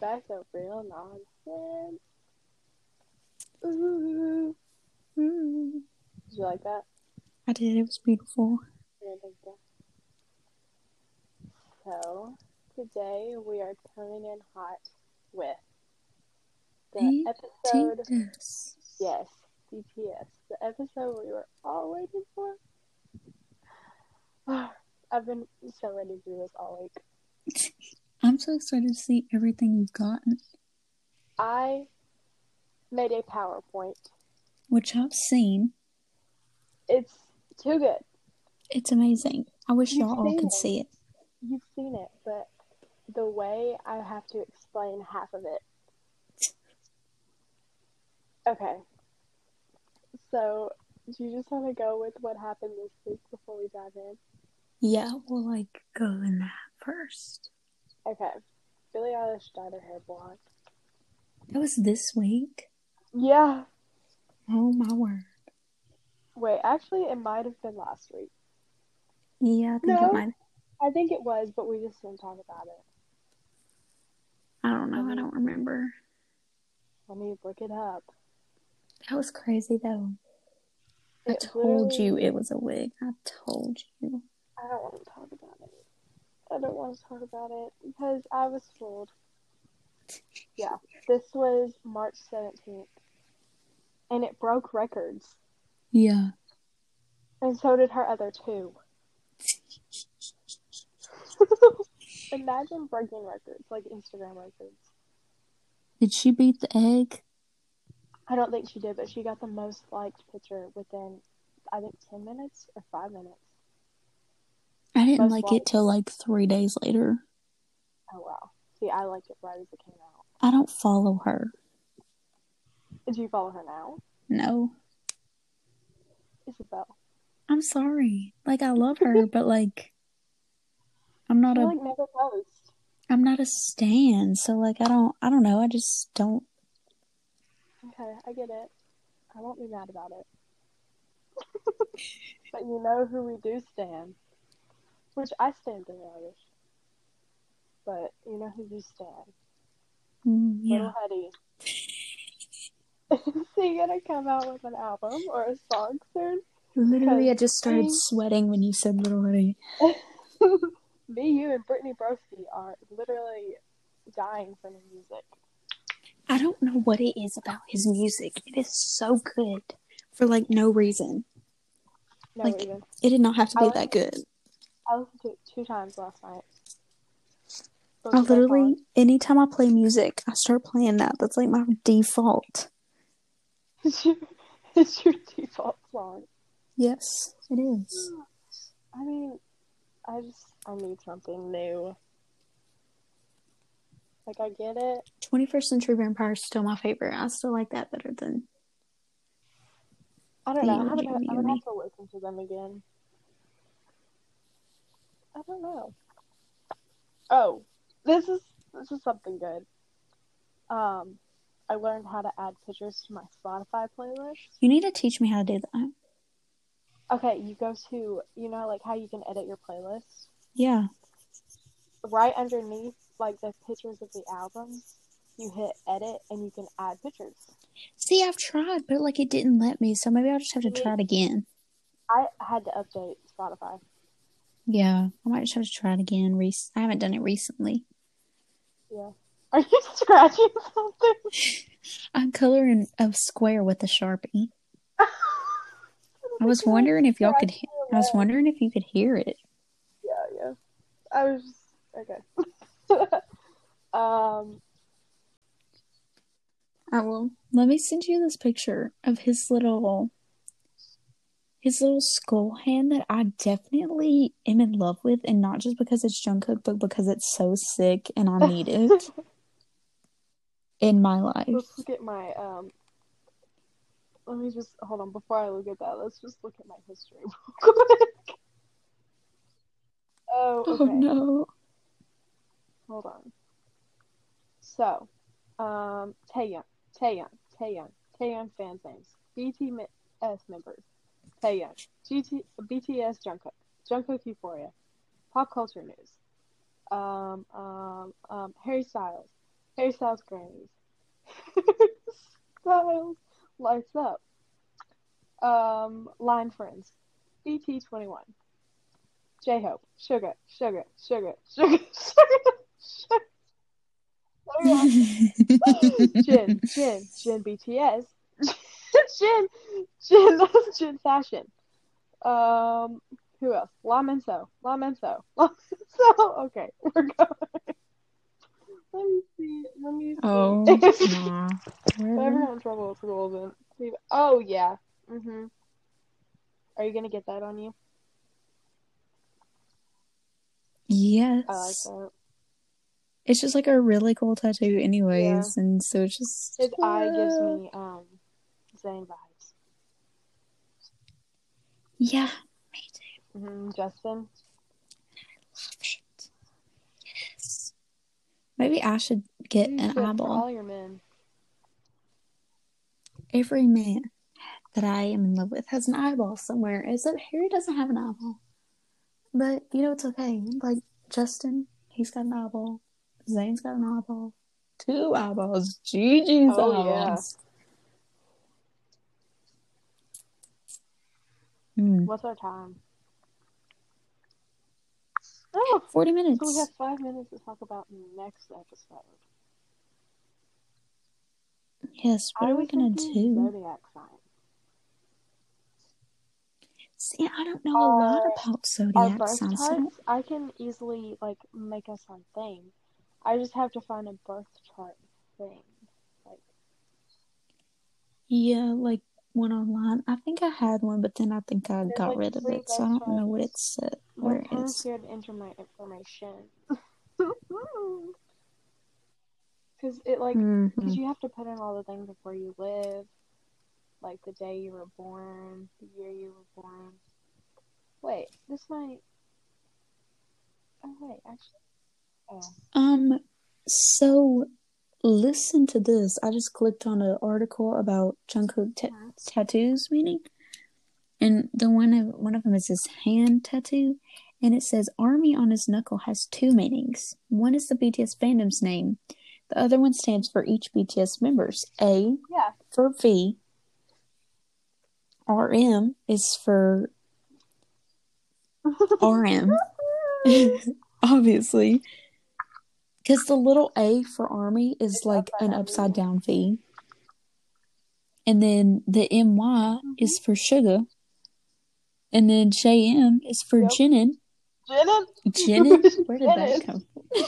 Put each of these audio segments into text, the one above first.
back to real nonsense. Ooh. Mm. Did you like that? I did. It was beautiful. Yeah. So, today we are coming in hot with the episode. Yes, BTS. The episode we were all waiting for. I've been so ready to do this all week. I'm so excited to see everything you've gotten, I made a PowerPoint. which I've seen. It's too good. It's amazing. I wish You've y'all all could it. see it. You've seen it, but the way I have to explain half of it. Okay. So, do you just want to go with what happened this week before we dive in? Yeah, we'll like go in that first. Okay. Billie Eilish dyed her hair blonde. That was this week. Yeah. Oh my word. Wait, actually, it might have been last week. Yeah, I think No. it might. I think it was, but we just didn't talk about it. I don't know. I um, don't remember. Let me look it up. That was crazy though. I told you it was a wig. I told you. I don't want to talk about it. I don't want to talk about it because I was fooled. Yeah, this was March 17th. And it broke records. Yeah. And so did her other two. Imagine breaking records, like Instagram records. Did she beat the egg? I don't think she did, but she got the most liked picture within, I think, 10 minutes or 5 minutes. I didn't like it till like three days later. Oh, wow. See, I liked it right as it came out. I don't follow her. Do you follow her now? No. Isabel. I'm sorry. Like I love her, but like I'm not She, a like, never posts. I'm not a stan, so like I don't I don't know, I just don't Okay, I get it. I won't be mad about it. but you know who we do stan. Which I stan Billie Eilish. But you know who you stan. mm, yeah. Lil Huddy. Is he gonna come out with an album or a song soon? Literally I just started Because- sweating when you said Lil Huddy. Me, you, and Brittany Broski are literally dying for new music. I don't know what it is about his music. It is so good for like no reason. No Like- reason. It did not have to be like- that good. I listened to it two times last night. I literally anytime I play music, I start playing that. That's like my default. It's your, it's your default song. Yes, it is. I mean, I just I need something new. Like I get it. 21st Century Vampire is still my favorite. I still like that better than I don't know. I, would, I would have to listen to them again. I don't know. Oh, this is this is something good. Um, I learned how to add pictures to my Spotify playlist. You need to teach me how to do that. Okay, you go to you know like how you can edit your playlist. Yeah. Right underneath like the pictures of the albums, you hit edit and you can add pictures. See, I've tried, but like it didn't let me, so maybe I'll just have to try it again. I had to update Spotify. Yeah, I might just have to try it again. Rec- I haven't done it recently. Yeah. Are you scratching something? I'm coloring a square with a sharpie. I was wondering if y'all could. He- I was wondering if you could hear it. Yeah, yeah. I was just okay. um, I will. Let me send you this picture of his little, his little skull hand that I definitely am in love with, and not just because it's Jungkook, but because it's so sick and I need it in my life. let's look at my um. Let me just hold on before I look at that. Let's just look at my history real quick. Oh, okay. Oh no! Hold on. So, um, Taeyang, Taeyang, Taeyang, Taeyang fans names, BTS members, Taeyang, GT, BTS Jungkook, Jungkook Euphoria, pop culture news, um, um, um, Harry Styles, Hairstyles Grammys. Styles lights up. Um, Line Friends. BT twenty one. J Hope. Suga, Suga, Suga, Suga, Suga, Suga. Jin, Jin, Jin BTS. Jin, Jin, Jin Fashion. Um, who else? La Menso. La Menso. La Menso. Okay, we're going. Let me see. Let me see. Oh, nah. I'm having trouble with scrolling. leave- Oh yeah. Mhm. Are you gonna get that on you? Yes. I like that. It's just like a really cool tattoo, anyways, and so it's just. His eye gives me um Zayn vibes. Yeah, me too. hmm Justin. Love it. Yes. Maybe I should get You an should eyeball. all your men. Every man that I am in love with has an eyeball somewhere. Except Harry doesn't have an eyeball. But you know it's okay. Like Justin, he's got an eyeball. Zayn's got an eyeball. Two eyeballs. Gigi's Oh, eyeballs. Hmm. What's our time? Oh, 40 minutes. so we have five minutes to talk about next episode. Yes, what I are we gonna do? Zodiac sign. See, I don't know a lot about zodiac signs. I charts, I can easily like make us our thing. I just have to find a birth chart thing. Like Yeah, like one online. I think I had one, but then I think I There's, got like, rid of it, so I don't know what set I'm where it kind scared to enter my information. Cause it like because you have to put in all the things of where you live, like the day you were born, the year you were born. Wait, this might. Oh wait, actually. Oh. Um, so listen to this. I just clicked on an article about Jungkook ta- tattoos meaning, and the one of one of them is his hand tattoo, and it says "Army" on his knuckle has two meanings. One is the BTS fandom's name. The other one stands for each BTS members. A Yeah. for V. RM is for RM, obviously. Because the little A for Army is like an upside down V. And then the MY mm-hmm. is for Suga. And then JM is for Yep. Jinin. Jenna. Jinin? Where did that come from?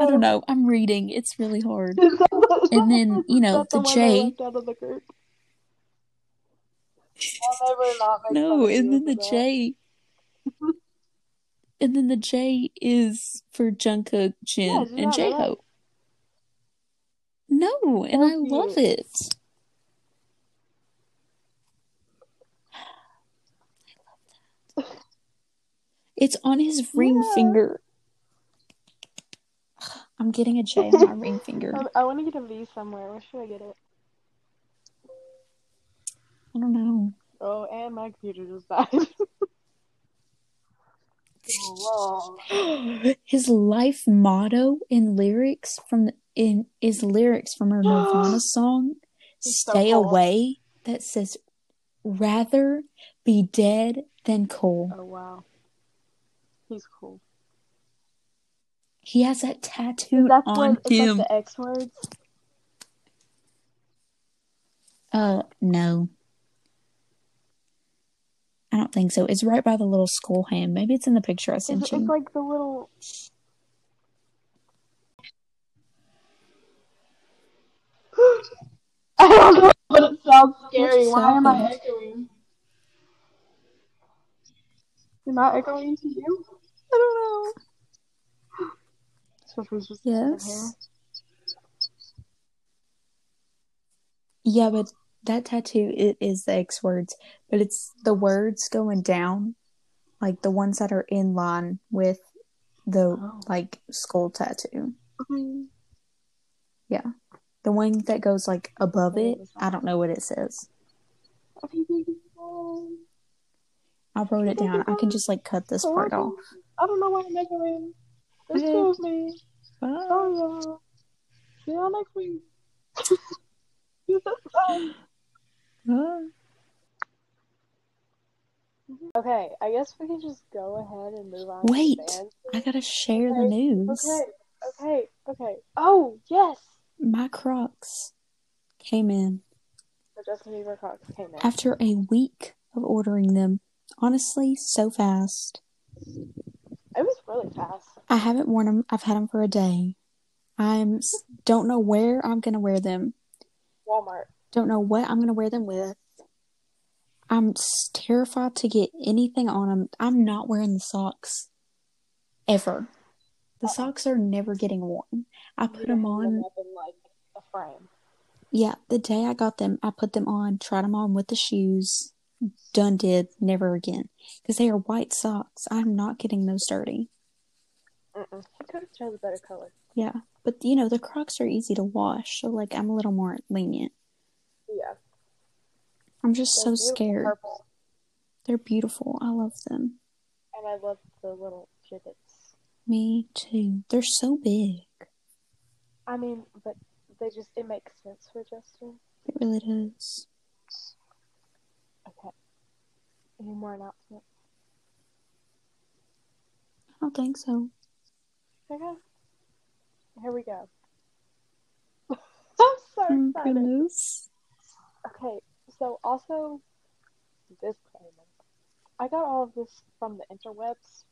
I don't oh. know. I'm reading. It's really hard. The- And then, you know, the one J. they left out of the? I'll never not make No, and then the. J. And then the J is for Jungkook, Jin, Yeah, and J? Hope. No, and I love it. It's on his ring Yeah. finger. I'm getting a J on my ring finger. I, I want to get a V somewhere. Where should I get it? I don't know. Oh, and my computer just died. His life motto in lyrics from the, in is lyrics from her Nirvana song It's so "Stay cool. Away" that says, "Rather be dead than cool." Oh, wow. He's cool. He has that tattooed That's on what, him. that the X words? Uh, no. I don't think so. It's right by the little skull hand. Maybe it's in the picture I It's, sent it's you. like the little. I don't know, but it sounds scary. just Why am I echoing? Am I echoing to you? I don't know. Especially just Yes. Yeah, but that tattoo it is the X words, but it's the words going down, like the ones that are in line with the Oh. like skull tattoo. Mhm. Yeah. The one that goes like above Oh, it, I don't know what it says. Okay, I wrote it down. I can just like cut this part off. I don't know why I'm echoing. Excuse me. Bye. Oh, yeah. See y'all next week. Okay, I guess we can just go ahead and move on. Wait. I gotta share the news. Okay, okay, okay. Oh, yes! My Crocs came in The Justin Bieber Crocs came in. after a week of ordering them. Honestly, so fast. It was really fast. I haven't worn them. I've had them for a day. I'm don't know where I'm gonna wear them. Walmart. Don't know what I'm gonna wear them with. I'm terrified to get anything on them. I'm not wearing the socks ever. The socks are never getting worn. I put them on. in like a frame. Yeah, the day I got them, I put them on, tried them on with the shoes. Done did, never again. Because they are white socks. I'm not getting those dirty. Mm-mm. You could have chose a better color. Yeah, but you know, the Crocs are easy to wash, so like I'm a little more lenient. I'm just They're so scared. Purple. They're beautiful. I love them. And I love the little Jibbitz. Me too. They're so big. I mean, but they just, it makes sense for Justin. It really does. Okay. Any more announcements? I don't think so. Okay. Here we go. I'm so Oh excited. goodness. Okay, so also disclaimer. I got all of this from the interwebs.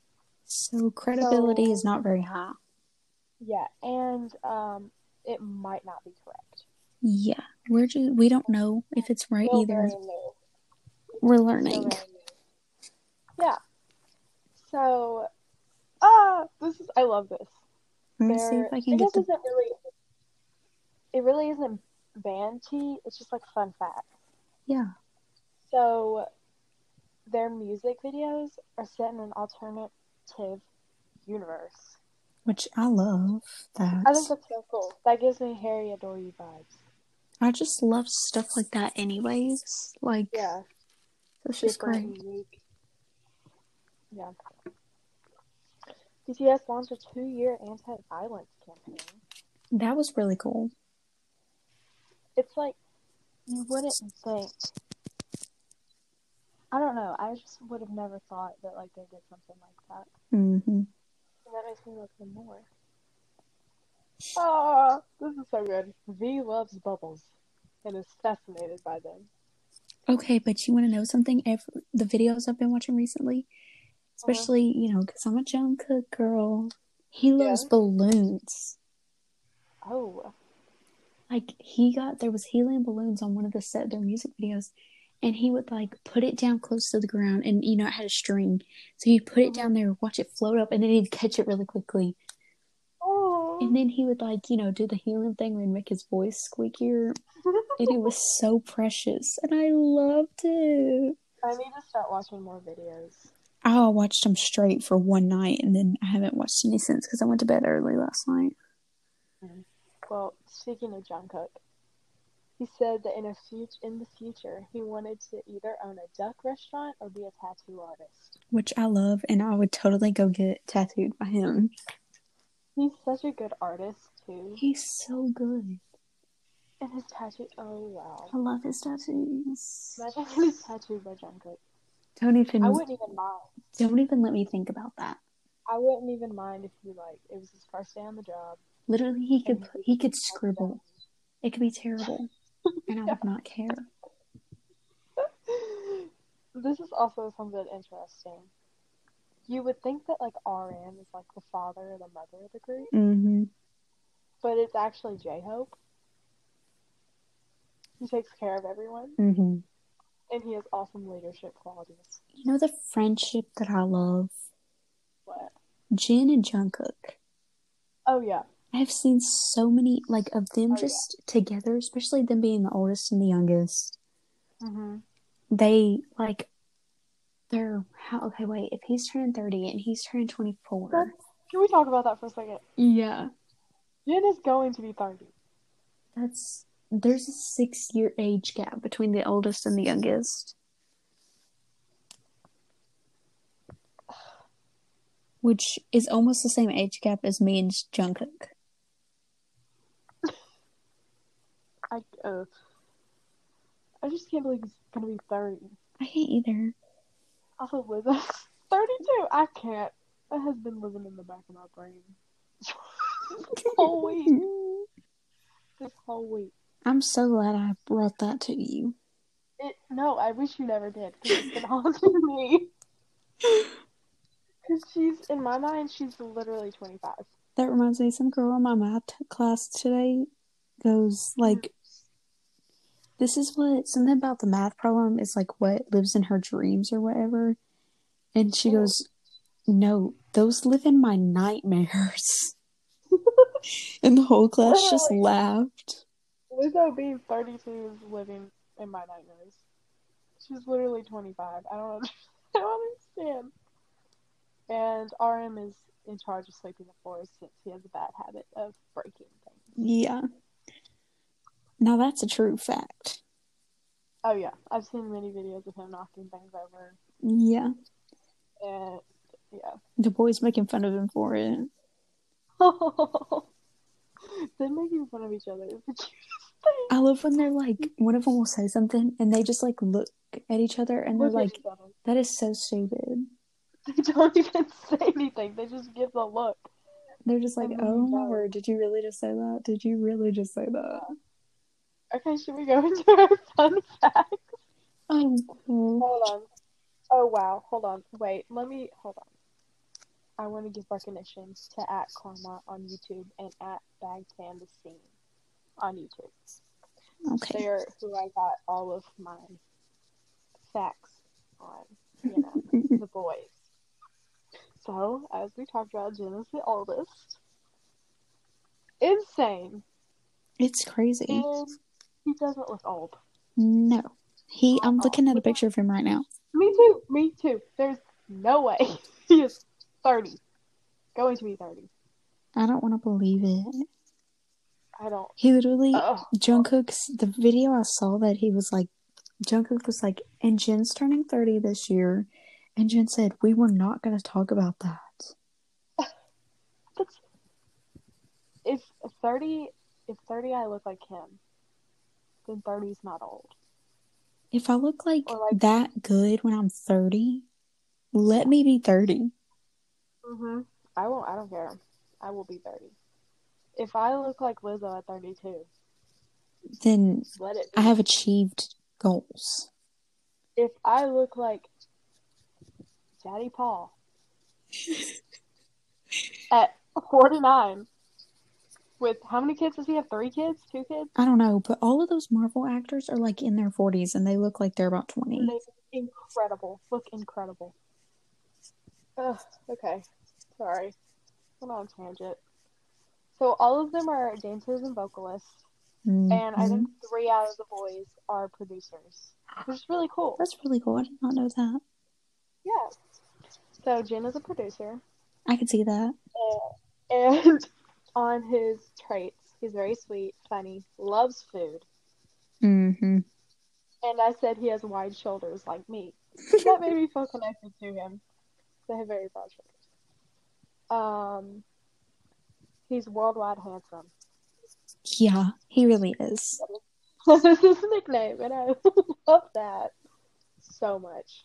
So credibility So- is not very high. Yeah, and um, it might not be correct. Yeah, we're just we don't know if it's right Still either. We're learning. Yeah. So, ah, this is I love this. Let me see if I can get guess the. isn't really. It really isn't band tea. It's just like fun facts. Yeah. So, their music videos are set in an alternative universe. Which I love that. I think that's so cool. That gives me Harry adore you vibes. I just love stuff like that, anyways. Like, Yeah, That's just great. unique. Yeah. BTS launched a two-year anti-violence campaign. That was really cool. It's like you wouldn't think. I don't know. I just would have never thought that like they did something like that. Mm-hmm. That makes me love them more. Oh, this is so good. V loves bubbles and is fascinated by them. Okay, but you want to know something? Every, the videos I've been watching recently, especially, you know, because I'm a Jungkook girl, he loves Yeah. balloons. Oh, Like, he got, there was helium balloons on one of the set, their music videos, and he would, like, put it down close to the ground, and, you know, it had a string. So he'd put it down there, watch it float up, and then he'd catch it really quickly. oh, And then he would, like, you know, do the helium thing and make his voice squeakier. And it was so precious, and I loved it. I need to start watching more videos. I watched them straight for one night, and then I haven't watched any since because I went to bed early last night. Well, speaking of Jungkook, he said that in a fut- in the future he wanted to either own a duck restaurant or be a tattoo artist. Which I love, and I would totally go get tattooed by him. He's such a good artist too, He's so good. and his tattoo. Oh wow! I love his tattoos. Imagine getting tattooed by Jungkook. Don't even I wouldn't even mind. don't even let me think about that. I wouldn't even mind if he like it was his first day on the job. Literally, he could he could scribble. It could be terrible, and I would not care. this is also something interesting. You would think that like RM is like the father or the mother of the group, Mm-hmm. but it's actually J Hope. He takes care of everyone, Mm-hmm. and he has awesome leadership qualities. You know the friendship that I love, What? Jin and Jungkook. Oh yeah, I have seen so many like of them Oh, yeah. just together, especially them being the oldest and the youngest. mm-hmm. They like they're how okay wait if he's turning 30 and he's turning 24 Can we talk about that for a second? yeah Jin is going to be thirty. that's there's a six year age gap between the oldest and the youngest which is almost the same age gap as me and Jungkook Uh, I just can't believe he's gonna be 30. I can't either. Also, Lizzo's 32. I can't. That has been living in the back of my brain. this whole week. This whole week. I'm so glad I brought that to you. It, no, I wish you never did because it's been haunting me. Because she's, in my mind, she's literally 25. That reminds me, some girl in my math class today goes like, "This is what something about the math problem is like what lives in her dreams or whatever," and she Oh. goes, "No, those live in my nightmares." and the whole class just laughed. Lizzo being 32 is living in my nightmares. She's literally 25. I don't, under- I don't understand. And RM is in charge of sweeping the floors since he has a bad habit of breaking things. Yeah. Now that's a true fact. Oh yeah, I've seen many videos of him knocking things over, Yeah. and yeah. The boys making fun of him for it. Oh, they're making fun of each other is the cutest thing. I love when they're like, one of them will say something and they just like look at each other and they're Look like, that is so stupid. They don't even say anything. They just give the look. They're just like, oh my word, did you really just say that? Did you really just say that? Okay, should we go into our fun facts? Oh, cool. Hold on. Oh wow, hold on. Wait, let me hold on. I want to give recognition to at Karma on YouTube and at Bag the Scene on YouTube. Okay. They're who I got all of my facts on, you know, the boys. So, as we talked about, Jin is the oldest. Insane. It's crazy. He doesn't look old. No. He, I'm looking at a picture of him right now. Me too. Me too. There's no way he is 30. Going to be 30. I don't want to believe it. I don't. He literally, Oh, Jungkook's, the video I saw that he was like, Jungkook was like, and Jin's turning 30 this year. And Jin said, we were not going to talk about that. that's, if 30, if 30 I look like him, then 30 is not old. If I look like, like- that good when I'm 30, let me be 30. Mm-hmm. I won't. I don't care. I will be 30. If I look like Lizzo at 32, Then let it. I have achieved goals. If I look like Daddy Paul at 49, with how many kids does he have? Three kids? Two kids? I don't know, but all of those Marvel actors are like in their 40s and they look like they're about 20. And they look incredible. Look incredible. Ugh, okay. Sorry. Went on a tangent. So all of them are dancers and vocalists, and I think mm-hmm. three out of the boys are producers, which is really cool. That's really cool. I did not know that. Yeah. So Jin is a producer, I could see that. and on his traits, he's very sweet, funny, loves food, Mm-hmm. and I said he has wide shoulders like me. that made me feel connected to him. They have very broad shoulders. Um, he's worldwide handsome. Yeah, he really is. That is his nickname, and I love that so much.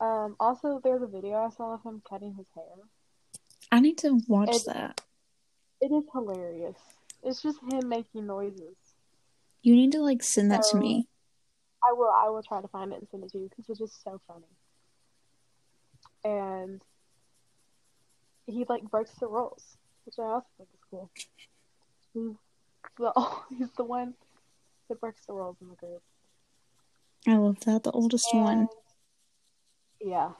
Um, also, there's a video I saw of him cutting his hair. I need to watch that. It is hilarious. It's just him making noises. You need to like send that to me. I will. I will try to find it and send it to you because it's just so funny. And he like breaks the rules, which I also think is cool. He's the he's the one that breaks the rules in the group. I love that. The oldest one. Yeah,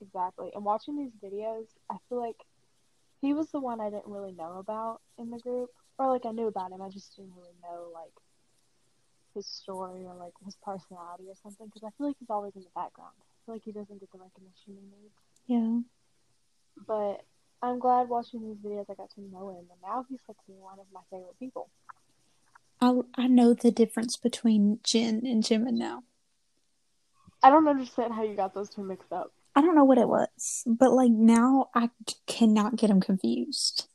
exactly. And watching these videos, I feel like he was the one I didn't really know about in the group, or like I knew about him, I just didn't really know like his story or like his personality or something. Because I feel like he's always in the background. I feel like he doesn't get the recognition he needs. Yeah. But I'm glad watching these videos I got to know him, and now he's like one of my favorite people. I I know the difference between Jin and Jimin now. I don't understand how you got those two mixed up. I don't know what it was, but like now I cannot get them confused.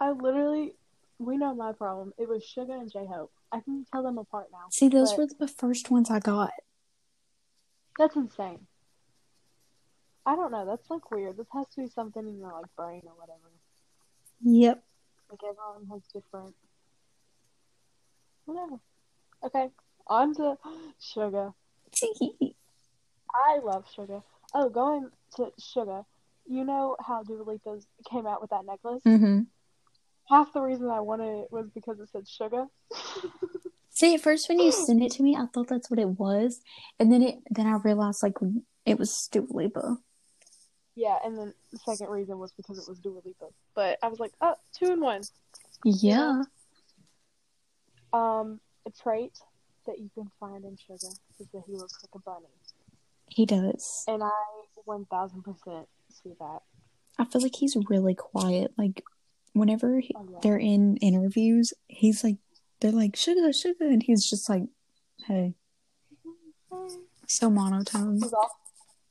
I literally we know my problem. It was Suga and J Hope. I can tell them apart now. See, those were the first ones I got. That's insane. I don't know. That's like weird. This has to be something in your like brain or whatever. Yep. Like everyone has different. Whatever. Okay, on to Suga. I love Suga. Oh, going to Suga. You know how Dua Lipa came out with that necklace? mm-hmm. Half the reason I wanted it was because it said Sugar. See, at first when you sent it to me, I thought that's what it was, and then it then I realized like it was Dua Lipa. yeah, and then the second reason was because it was Dua Lipa. But I was like, oh, two in one. Yeah. Um, a trait that you can find in Suga is that he looks like a bunny. He does. And I 1000% see that. I feel like he's really quiet. Like whenever he, Oh, yeah. they're in interviews, he's like they're like Suga, Suga, and he's just like, hey, so monotone. He's also,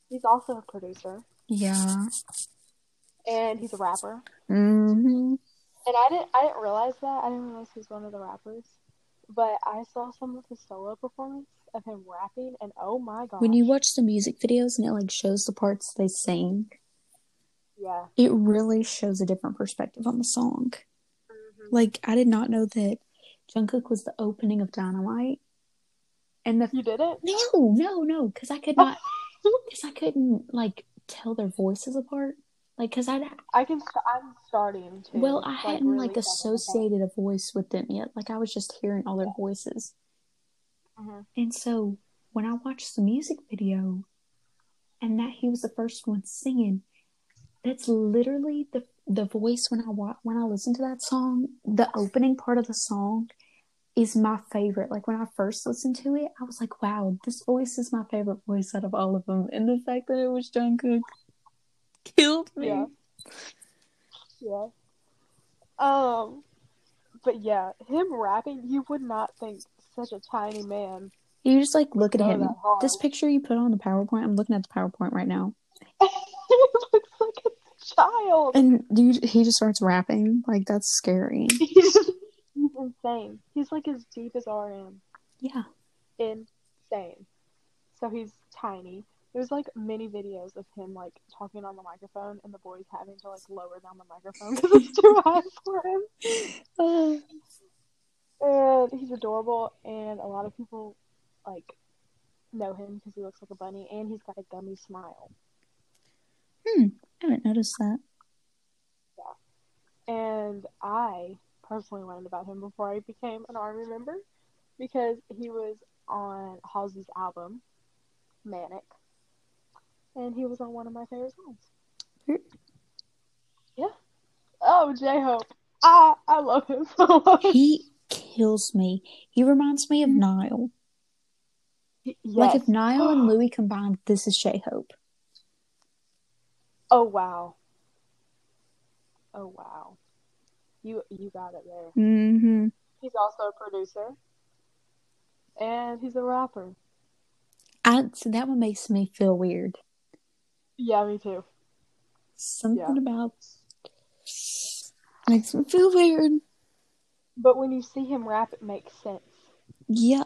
he's also a producer. Yeah. And he's a rapper. Mm-hmm. And I didn't I didn't realize that. I didn't realize he was one of the rappers. But I saw some of his solo performance of him rapping and oh my god. When you watch the music videos and it like shows the parts they sing, Yeah. it really shows a different perspective on the song. Mhm. Like I did not know that Jungkook was the opening of Dynamite, and the You did it? no, no, no, because I could not, because I couldn't like tell their voices apart. Like, because I I can st- I'm starting to. well, I like, hadn't really like associated a voice with them yet. Like I was just hearing all their voices. Mhm. And so when I watched the music video and that he was the first one singing, that's literally the the voice when I wa- when I listen to that song, the opening part of the song is my favorite. Like when I first listened to it, I was like, "Wow, this voice is my favorite voice out of all of them." And the fact that it was Jungkook killed me. Yeah. Yeah. Um, but yeah, him rapping, you would not think such a tiny man. You just like look at him. This picture you put on the PowerPoint, I'm looking at the PowerPoint right now. he looks like a child. And you, he just starts rapping. Like that's scary. He's, he's insane. He's like as deep as RM. Yeah. Insane. So he's tiny. There's like many videos of him like talking on the microphone and the boys having to like lower down the microphone because it's too high for him. Uh, And he's adorable, and a lot of people like know him because he looks like a bunny, and he's got a gummy smile. Hmm. I haven't noticed that. Yeah, And I personally learned about him before I became an army member because he was on Halsey's album, Manic, and he was on one of my favorite songs. Hmm. Yeah. Oh, J Hope. I I love him so much. He kills me. He reminds me of Niall. Like if Yes. Niall and Louis combined, this is J Hope. Oh wow. Oh wow. You you got it there. Mm-hmm. He's also a producer. And he's a rapper. I so that one makes me feel weird. Yeah, me too. Something Yeah. about makes me feel weird. But when you see him rap it makes sense. Yeah,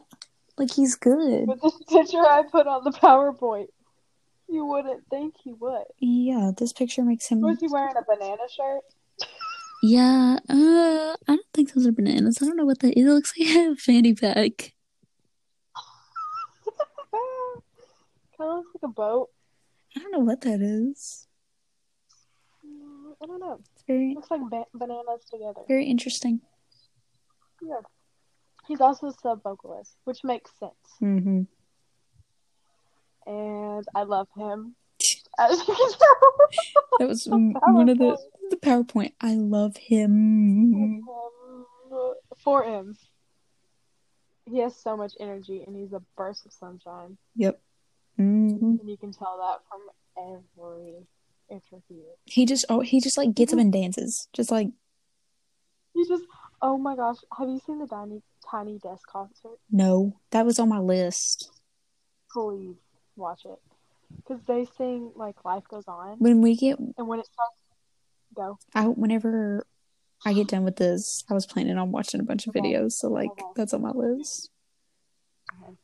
like he's good. But this picture I put on the PowerPoint, you wouldn't think he would. Yeah, this picture makes him. Was he wearing a banana shirt? Yeah, uh, I don't think those are bananas. I don't know what that. It looks like a fanny pack. kind of looks like a boat. I don't know what that is. Mm, I don't know. It's very, Looks like ba- bananas together. very interesting. Yeah. He's also a sub vocalist, which makes sense. Mm-hmm. And I love him. As you can tell. That was one of the PowerPoint. the PowerPoint. I love him. Um, four M's. He has so much energy and he's a burst of sunshine. Yep. hmm And you can tell that from every interview. He just oh he just like gets up and dances, just like You just, oh my gosh, have you seen the Tiny, Tiny Desk concert? no, that was on my list. Please watch it. Because they sing like Life Goes On. When we get And when it starts, go. out, whenever I get done with this, I was planning on watching a bunch of Okay. videos, so like Okay. that's on my list.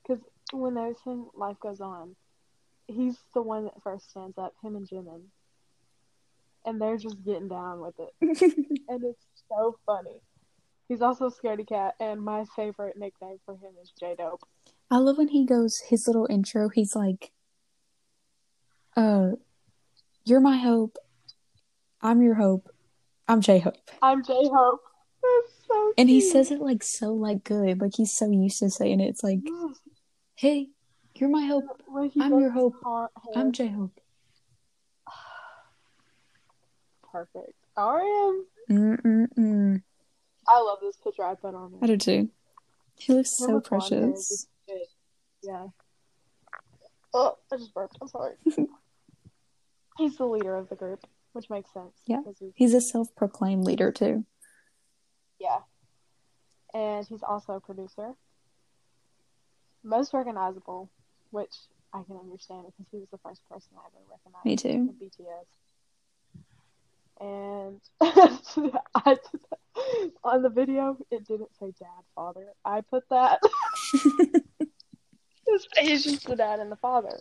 Because when they sing Life Goes On, he's the one that first stands up, him and Jimin. And they're just getting down with it. And it's so funny. He's also Scaredy Cat, and my favorite nickname for him is J Dope. I love when he goes his little intro. He's like, "Uh, you're my hope. I'm your hope. I'm J Hope." I'm J Hope. That's so And he says it like so like good, like he's so used to saying it. It's like, "Hey, you're my hope. I'm your hope. his ha- hair, I'm J Hope." perfect. RM. Mm mm mm. I love this picture I put on I do too. He looks so with blonde hair is precious. Yeah. Oh, I just burped. I'm sorry. He's the leader of the group, which makes sense. Yeah. he's- He's a self-proclaimed leader too. yeah. And he's also a producer. Most recognizable, which I can understand because he was the first person I ever recognized. Me too. BTS. And I on the video, it didn't say dad, father. I put that. He's- just the dad and the father.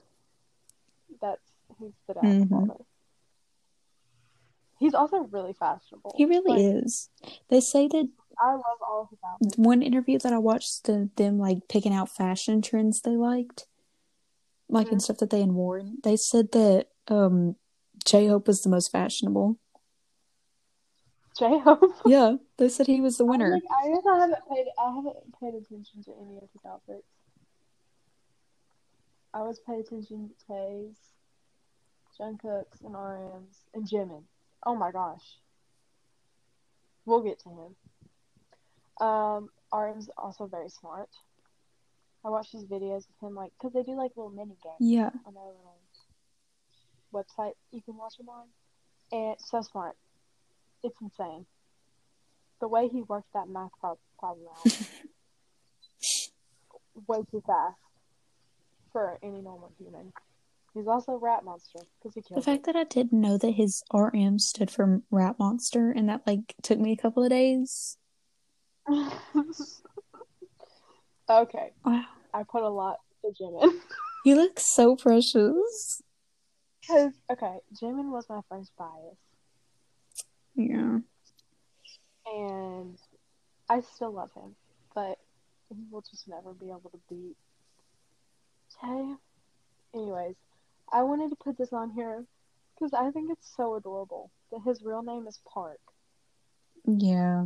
That's he's the dad and the Mhm. father. He's also really fashionable. He really Like, is. They say that I love all his outfits. one interview that I watched the, them like picking out fashion trends they liked, like and Mhm. stuff that they had worn. They said that um J Hope was the most fashionable. J Hope. Yeah, they said he was the winner. Like, I guess I haven't paid. I haven't paid attention to any of his outfits. I was paying attention to Tae's, Jungkook's, and RM's, and Jimin. Oh my gosh. We'll get to him. Um, RM's also very smart. I watch his videos of him, like, because they do like little mini games Yeah, on their little website you can watch them on. And it's so smart. It's insane. The way he worked that math problem out. way too fast for any normal human. He's also a rap monster because he killed. the fact that I didn't know that his RM stood for Rap Monster, and that like took me a couple of days. okay, Wow, I put a lot to Jimin. he looks so precious. Because, okay, Jimin was my first bias. Yeah, and I still love him, but he will just never be able to beat Tae. Anyways, I wanted to put this on here because I think it's so adorable that his real name is Park, yeah.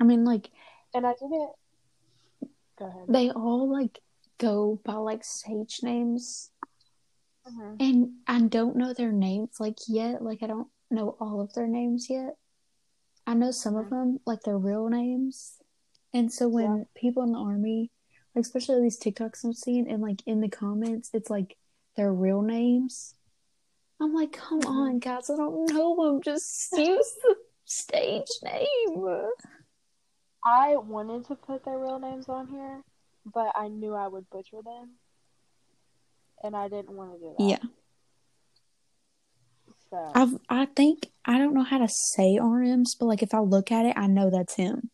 I mean, like and I didn't. Go ahead. they all like go by like stage names Mhm. and I don't know their names like yet like I don't know all of their names yet I know some of Mhm. them like their real names and so when Yeah. people in the army like especially these TikToks I'm seeing and like in the comments it's like their real names I'm like come Mhm. on guys I don't know them just use the stage name I wanted to put their real names on here, but I knew I would butcher them, and I didn't want to do that. yeah So I've, I think I don't know how to say RMs, but like if I look at it, I know that's him.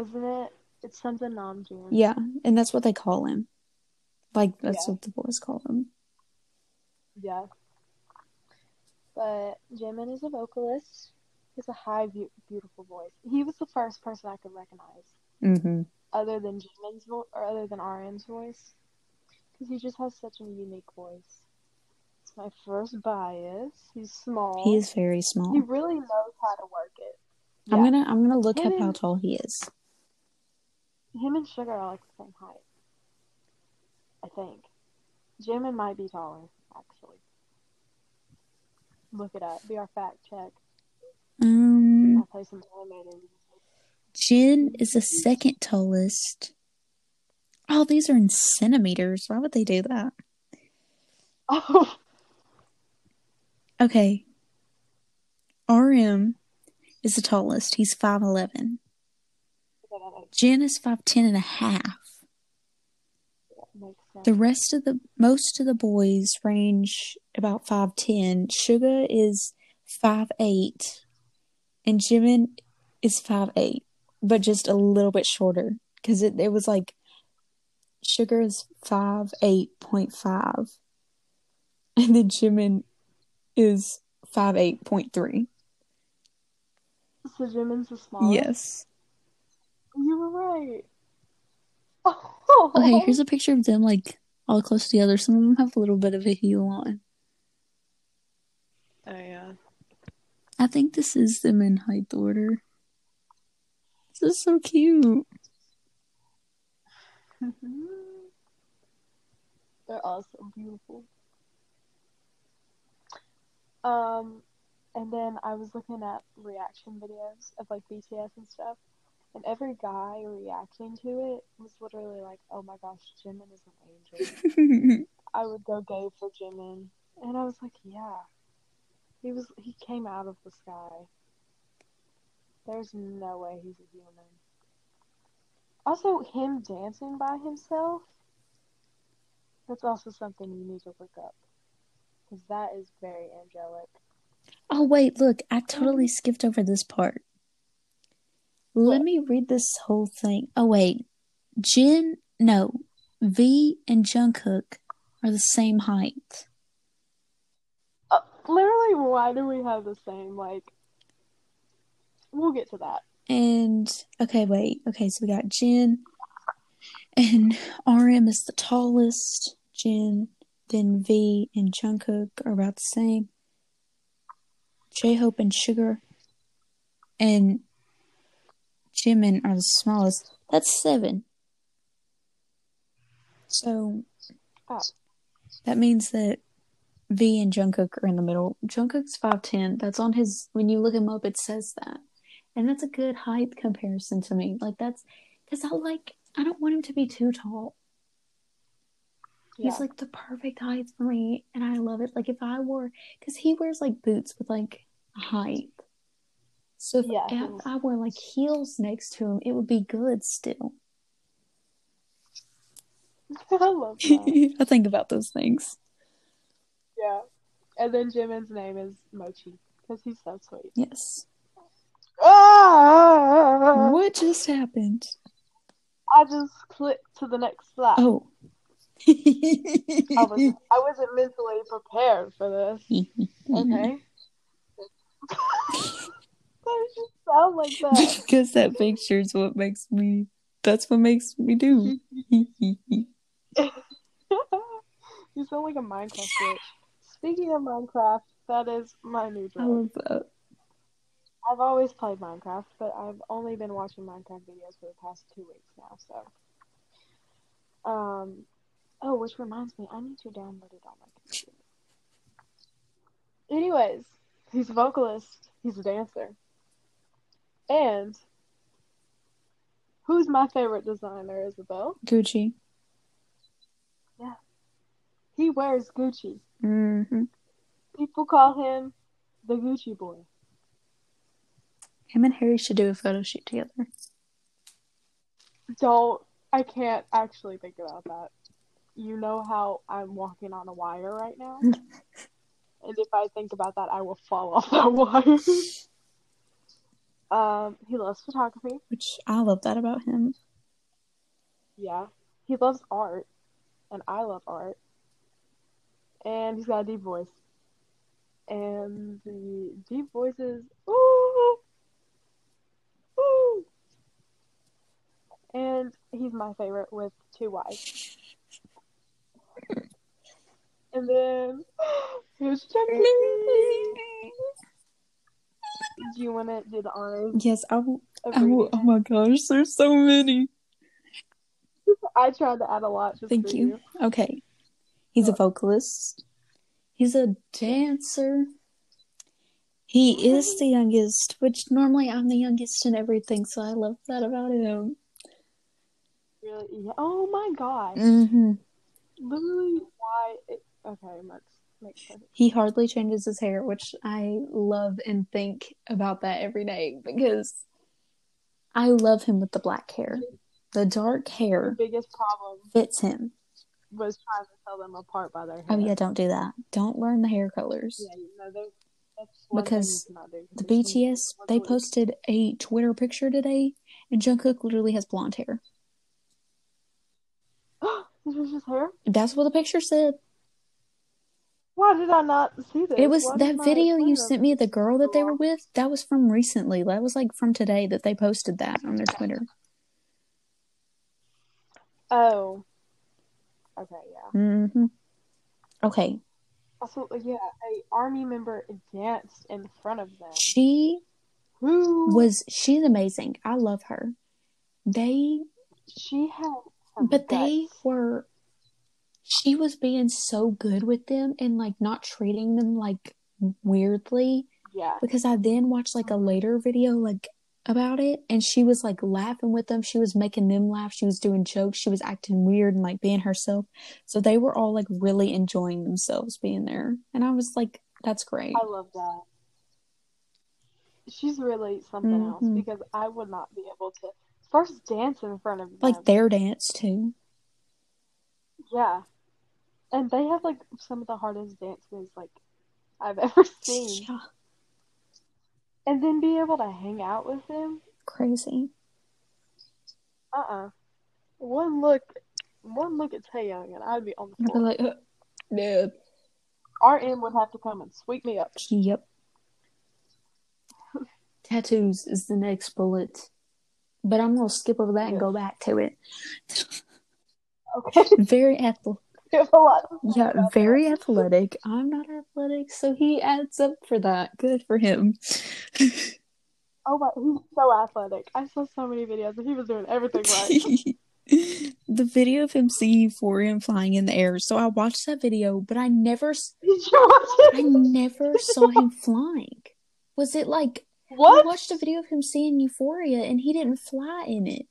isn't it? It's something Namjoon. Yeah, and that's what they call him. Like that's Yeah. what the boys call him. Yeah. But Jimin is a vocalist. He has a high, be- beautiful voice. He was the first person I could recognize, Mm-hmm. other than Jimin's vo- or other than RM's voice, because he just has such a unique voice. My first bias. He's small. He is very small. He really knows how to work it. I'm gonna I'm gonna look Him up how tall he is. Him and Suga are like the same height. I think. Jimin might be taller, actually. Look it up. Be our fact check. Um, I'll play some animated. Jin is the second tallest. Oh, these are in centimeters. Why would they do that? Oh, Okay. RM is the tallest. He's 5'11. Jin is 5'10 and a half. The rest of the most of the boys range about five ten. Suga is five eight, and Jimin is five eight, but just a little bit shorter because it, it was like Suga is five eight point five, and then Jimin is five eight point three. So Jimin's the smallest. Yes. You were right. Oh. Okay, here's a picture of them like all close together. Some of them have a little bit of a heel on. Oh yeah. I think this is them in height order. This is so cute. They're all so beautiful. Um, and then I was looking at reaction videos of like BTS and stuff, and every guy reacting to it was literally like, "Oh my gosh, Jimin is an angel." I would go gay for Jimin, and I was like, "Yeah, he was. He came out of the sky. There's no way he's a human." Also, him dancing by himself. That's also something you need to look up, because that is very angelic. Oh wait, look, I totally skipped over this part. Let What? me read this whole thing. Oh wait, Jin, no, V and Jungkook are the same height. Uh, literally, why do we have the same like? We'll get to that. And okay, wait, okay, so we got Jin and RM is the tallest. Jin, then V and Jungkook are about the same. J Hope and Suga and Jimin are the smallest. That's seven. So Oh. that means that V and Jungkook are in the middle. Jungkook's five ten. That's on his. When you look him up, it says that, and that's a good height comparison to me. Like that's because I like. I don't want him to be too tall. Yeah. He's like the perfect height for me, and I love it. Like if I wore, because he wears like boots with like height. So if, Yeah, if I wore like heels next to him, it would be good still. I love that. I think about those things. yeah. And then Jimin's name is Mochi because he's so sweet. Yes. Ah! What just happened? I just clicked to the next slide. Oh. I was I wasn't mentally prepared for this. Okay. Why you sound like that? because that picture is what makes me. That's what makes me do. you sound like a Minecraft bitch. Speaking of Minecraft, that is my new I drug. love that. I've always played Minecraft, but I've only been watching Minecraft videos for the past two weeks now, so. Um, oh, which reminds me, I need to download it on my computer. Anyways, he's a vocalist, he's a dancer. And who's my favorite designer, Isabel? Gucci. Yeah. He wears Gucci. Mm-hmm. People call him the Gucci boy. Him and Harry should do a photo shoot together. Don't, I can't actually think about that. You know how I'm walking on a wire right now? and if I think about that, I will fall off that wire. um, he loves photography. Which I love that about him. Yeah. He loves art. And I love art. And he's got a deep voice. And the deep voice is ooh, ooh. And he's my favorite with two Y's. And then here's Chucky. Do you want to do the honors Yes, I will. I will oh my gosh, there's so many. I tried to add a lot just Thank for you. Okay. He's a vocalist. He's a dancer. He is the youngest, which normally I'm the youngest in everything, so I love that about him. Really? Yeah. Oh my gosh. hmm Literally, why? It, okay, Max. Makes sense. He hardly changes his hair, which I love and think about that every day because I love him with the black hair. The dark The hair biggest problem fits him. was trying to tell them apart by their hair. Oh yeah, don't do that. Don't learn the hair colors. Yeah, you know, they That's one thing Because you cannot do. the BTS they posted a Twitter picture today, and Jungkook literally has blonde hair. this was his hair. That's what the picture said. Why did I not see this? It was Why that video you sent me, the girl that they were with. That was from recently. That was like from today that they posted that on their Twitter. Oh. Okay, yeah. Mm-hmm. Okay, Also, yeah, a army member danced in front of them. she Who was. She's amazing. I love her. They She had But they were, she was being so good with them and like not treating them like weirdly. Yeah. Because I then watched like a later video like about it and she was like laughing with them. She was making them laugh. She was doing jokes. She was acting weird and like being herself. So they were all like really enjoying themselves being there. And I was like, that's great. I love that. She's really something Mhm. else because I would not be able to first dance in front of them. Like their dance too. yeah. And they have like some of the hardest dance moves like I've ever seen. Yeah, And then be able to hang out with them. crazy. Uh uh One look one look at Taehyung and I'd be on the I'd be floor. like, uh, no. RM would have to come and sweep me up. Yep. Tattoos is the next bullet. But I'm gonna skip over that and go back to it. Okay. Very athletic. There's a lot. Yeah, very athletic. I'm not athletic, so he adds up for that. Good for him. Oh my, he's so athletic. I saw so many videos and he was doing everything right. the video of him singing Euphoria and flying in the air. So I watched that video, but I never, s- Did you watch I never saw him flying. Was it like I watched a video of him seeing Euphoria and he didn't fly in it?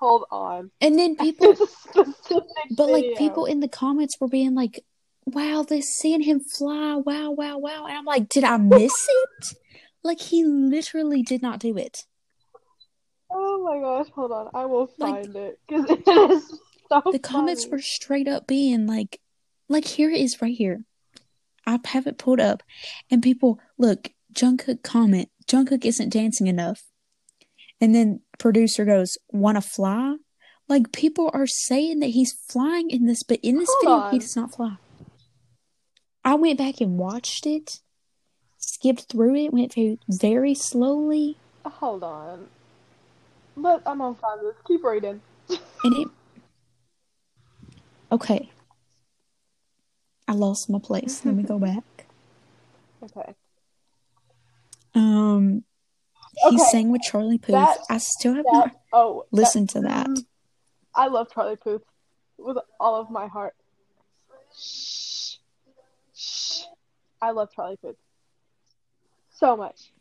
Hold on. And then people It's a specific But like video. people in the comments were being like, "Wow, they're seeing him fly! Wow, wow, wow!" And I'm like, "Did I miss it?" Like he literally did not do it. Oh my gosh, hold on. I will Like- find it because it is so The comments were straight up being like, "Like here it is right here." I have it pulled up, and people look. Jungkook comment: Jungkook isn't dancing enough, and then producer goes, "Want to fly?" Like people are saying that he's flying in this, but in this Hold video he does not fly. I went back and watched it, skipped through it, went through very slowly, Hold on. But I'm gonna find this. Keep reading. and it. Okay. I lost my place. Let me go back. Okay. Um, he Okay. sang with Charlie Puth. That- I still have That not oh listened to that. mm, I love Charlie Puth with all of my heart. Shh. Shh. I love Charlie Puth so much.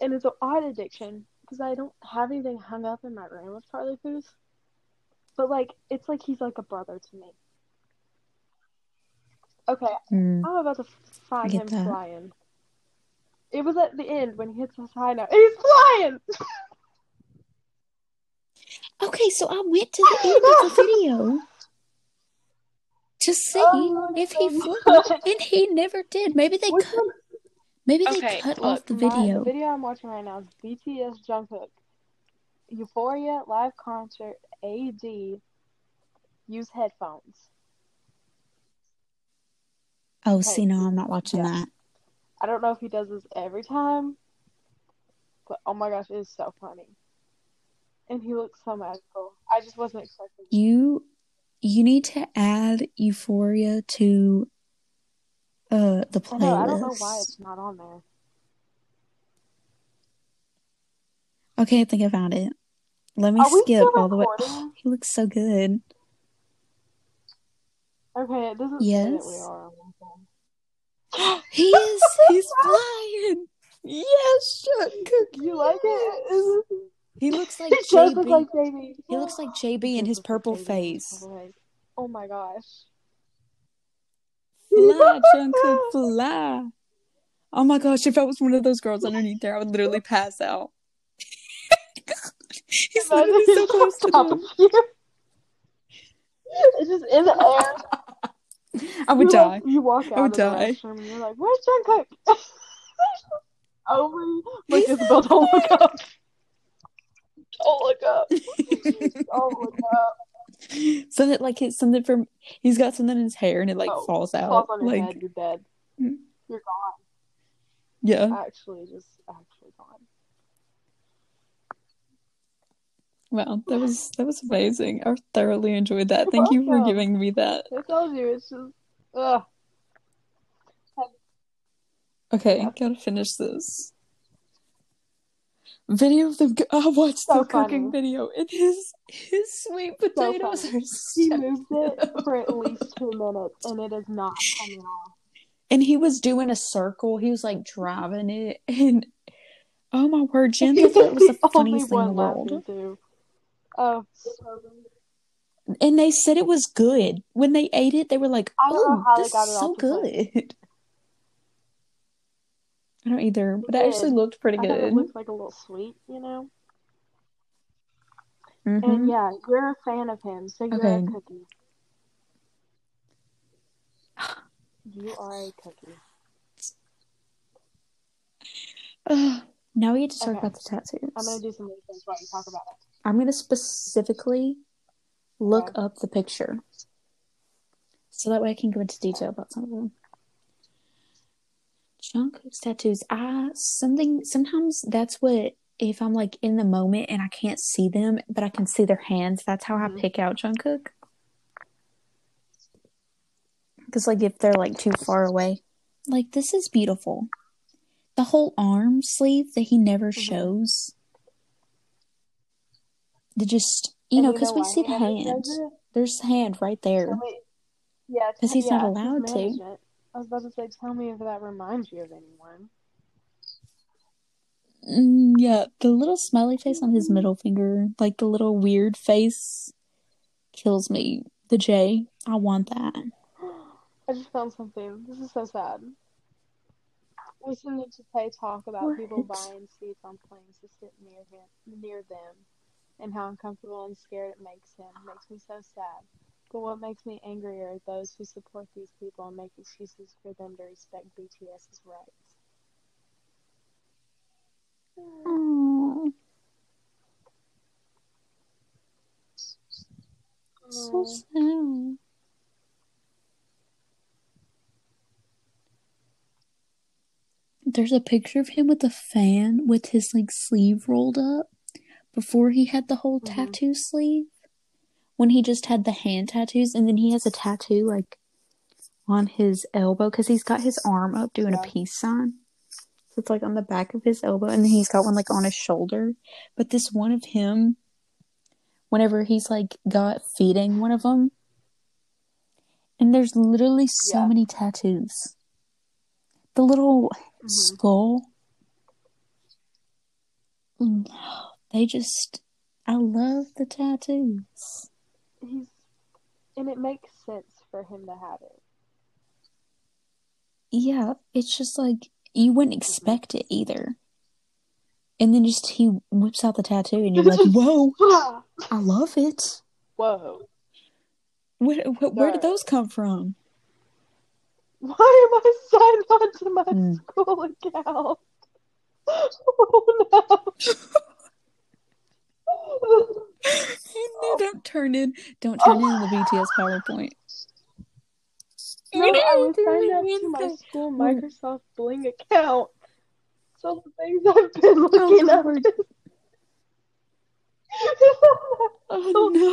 And it's an odd addiction because I don't have anything hung up in my room with Charlie Puth. But like it's like he's like a brother to me. Okay, Mm. I'm about to find him that. flying. It was at the end when he hits his high note. He's flying! Okay, so I went to the end of the video to see Oh if he flew, and he never did. Maybe they Which cut. one? Maybe they Okay, cut look, off the video. the video I'm watching right now is BTS Jungkook. Euphoria live concert AD. Use headphones. Oh, Okay, see, no, I'm not watching yeah. that. I don't know if he does this every time, but oh my gosh, it is so funny. And he looks so magical. I just wasn't expecting. You, you need to add Euphoria to uh the I know. I don't know why it's not on there. Okay, I think I found it. Let me Are skip all the way. Oh, he looks so good. Okay, it doesn't say that we Yes. are on one phone. He is. He's flying. Yes, Jungkook. You like it? He looks like He does look like JB. He looks like JB in his purple JB in his face. Oh my gosh. Fly, Jungkook, fly. Oh my gosh, if I was one of those girls underneath there, I would literally pass out. He's Imagine literally so close to top them. of you. It's just in the air. I would you die. Like, you walk out I would of the die. restroom and you're like, "Where's Jungkook?" Over, like Isabel, don't look up. Don't look up. Don't look up. something like it's something from he's got something in his hair and it like Oh, falls out. Falls on your like head. You're dead. Mm. You're gone. yeah. Actually, just actually gone. Wow, that was that was amazing. I thoroughly enjoyed that. You're Thank you for welcome. giving me that. I told you, it's just ugh. Okay, gotta finish this. Video of them. I oh, watched So the cooking video, and his his sweet potatoes funny. are He so. moved it for at least two minutes, and it is not coming off. And he was doing a circle. He was like driving it, and oh my word, Jin, thought it was the funniest thing in the world. laughing too. Oh. And they said it was good when they ate it. They were like, I don't know "Oh, this is so off the plate. good." I don't either, but it It actually looked pretty thought it good. looked like a little sweet, you know. Mhm. And yeah, you're a fan of him, so you're Okay. a cookie. You are a cookie. Ugh. now we get to talk Okay. about the tattoos. I'm gonna do some research while you talk about it. I'm gonna specifically look Okay. up the picture, so that way I can go into detail about some of them. Jungkook's tattoos. I something sometimes that's what if I'm like in the moment and I can't see them, but I can see their hands. That's how I Mhm. pick out Jungkook. Because like if they're like too far away, like this is beautiful. The whole arm sleeve that he never Mhm. shows. They just you And know you because know we see the hand. There's the hand right there. Yeah, 'Cause tell- he's not allowed to. I was about to say, tell me if that reminds you of anyone. Mm, yeah, the little smiley face on his middle finger, like the little weird face, kills me. The J, I want that. I just found something. This is so sad. Listening to Tae talk about people buying seats on planes to sit near him, near them, and how uncomfortable and scared it makes him makes me so sad. But what makes me angrier are those who support these people and make excuses for them to respect BTS's rights. Oh, so sad. There's a picture of him with a fan with his like sleeve rolled up before he had the whole Mhm. tattoo sleeve. When he just had the hand tattoos, and then he has a tattoo like on his elbow because he's got his arm up doing Yeah. a peace sign. So it's like on the back of his elbow, and then he's got one like on his shoulder. But this one of him, whenever he's like got feeding one of them, and there's literally so Yeah. many tattoos. The little Mhm. skull. Mm, They just, I love the tattoos. He's, and it makes sense for him to have it. Yeah, it's just like you wouldn't expect it either. And then just he whips out the tattoo, and you're like, "Whoa, I love it." Whoa. Where, where, where did those come from? Why am I signed on to my Hmm. school account? Oh no. No, don't turn in, don't turn in the BTS PowerPoint. No, I was signed up What to my school? Microsoft Bling account. So the things I've been oh, looking Oh, up. Oh no.